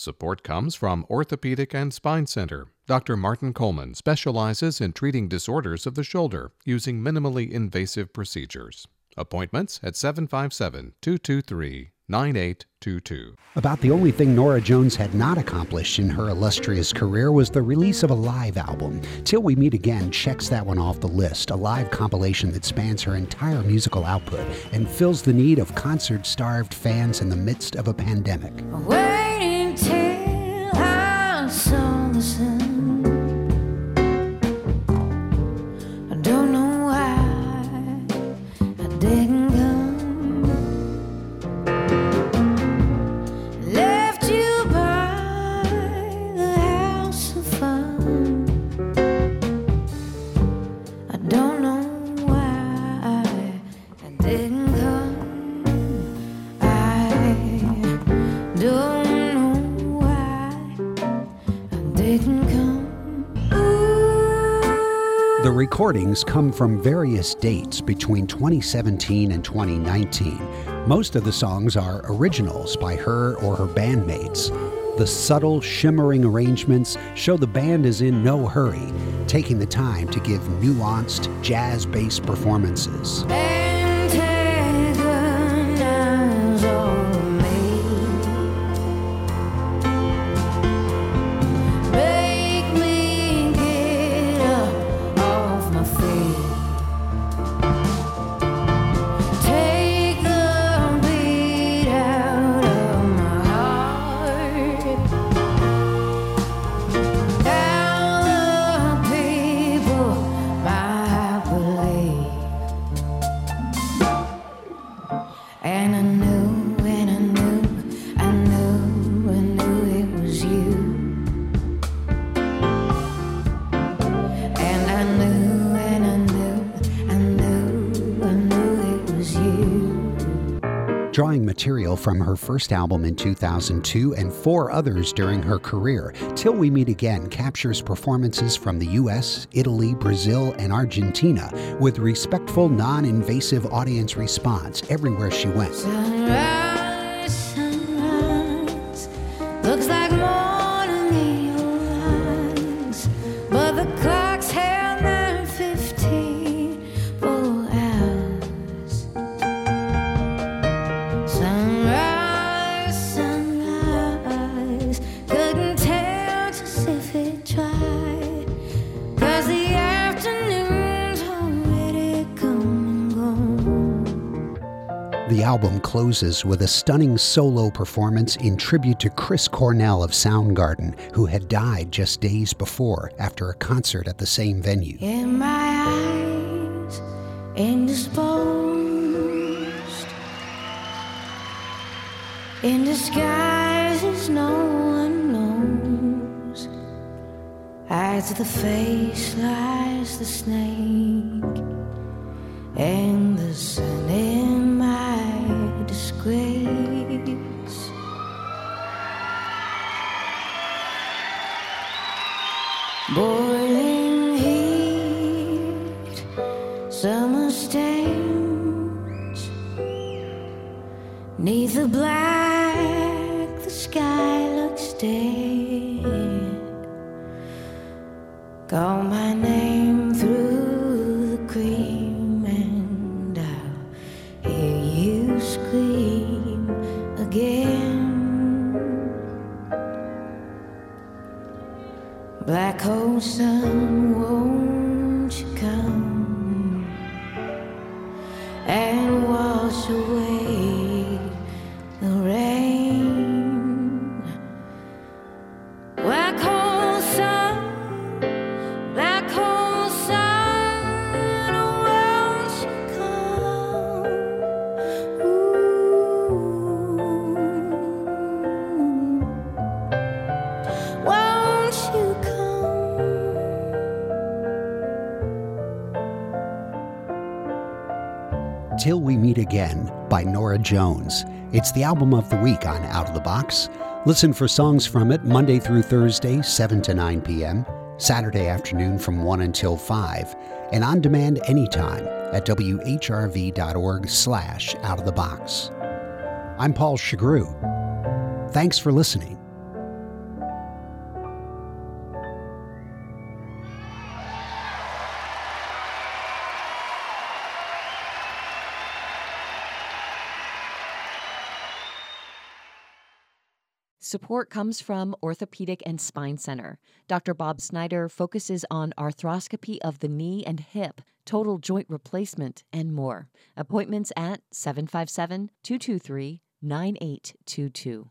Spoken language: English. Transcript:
Support comes from Orthopedic and Spine Center. Dr. Martin Coleman specializes in treating disorders of the shoulder using minimally invasive procedures. Appointments at 757 223 9822. About the only thing Nora Jones had not accomplished in her illustrious career was the release of a live album. Till We Meet Again checks that one off the list, a live compilation that spans her entire musical output and fills the need of concert starved fans in the midst of a pandemic. Waiting The recordings come from various dates between 2017 and 2019. Most of the songs are originals by her or her bandmates. The subtle, shimmering arrangements show the band is in no hurry, taking the time to give nuanced, jazz based performances. Antagonize I knew, Drawing material from her first album in 2002 and four others during her career, Till We Meet Again captures performances from the US, Italy, Brazil, and Argentina with respectful, non invasive audience response everywhere she went. Album closes with a stunning solo performance in tribute to Chris Cornell of Soundgarden, who had died just days before after a concert at the same venue. In my eyes, indisposed, in disguises no one knows. The face, lies the snake, and the sun Boiling heat, summer stains. Neath the black, the sky looks dead. Call my name Black hole sun, Till We Meet Again by Nora Jones. It's the album of the week on Out of the Box. Listen for songs from it Monday through Thursday, 7 to 9 p.m., Saturday afternoon from 1 until 5, and on demand anytime at whrv.org slash out of the box. I'm Paul Chagru. Thanks for listening. Support comes from Orthopedic and Spine Center. Dr. Bob Snyder focuses on arthroscopy of the knee and hip, total joint replacement, and more. Appointments at 757 223 9822.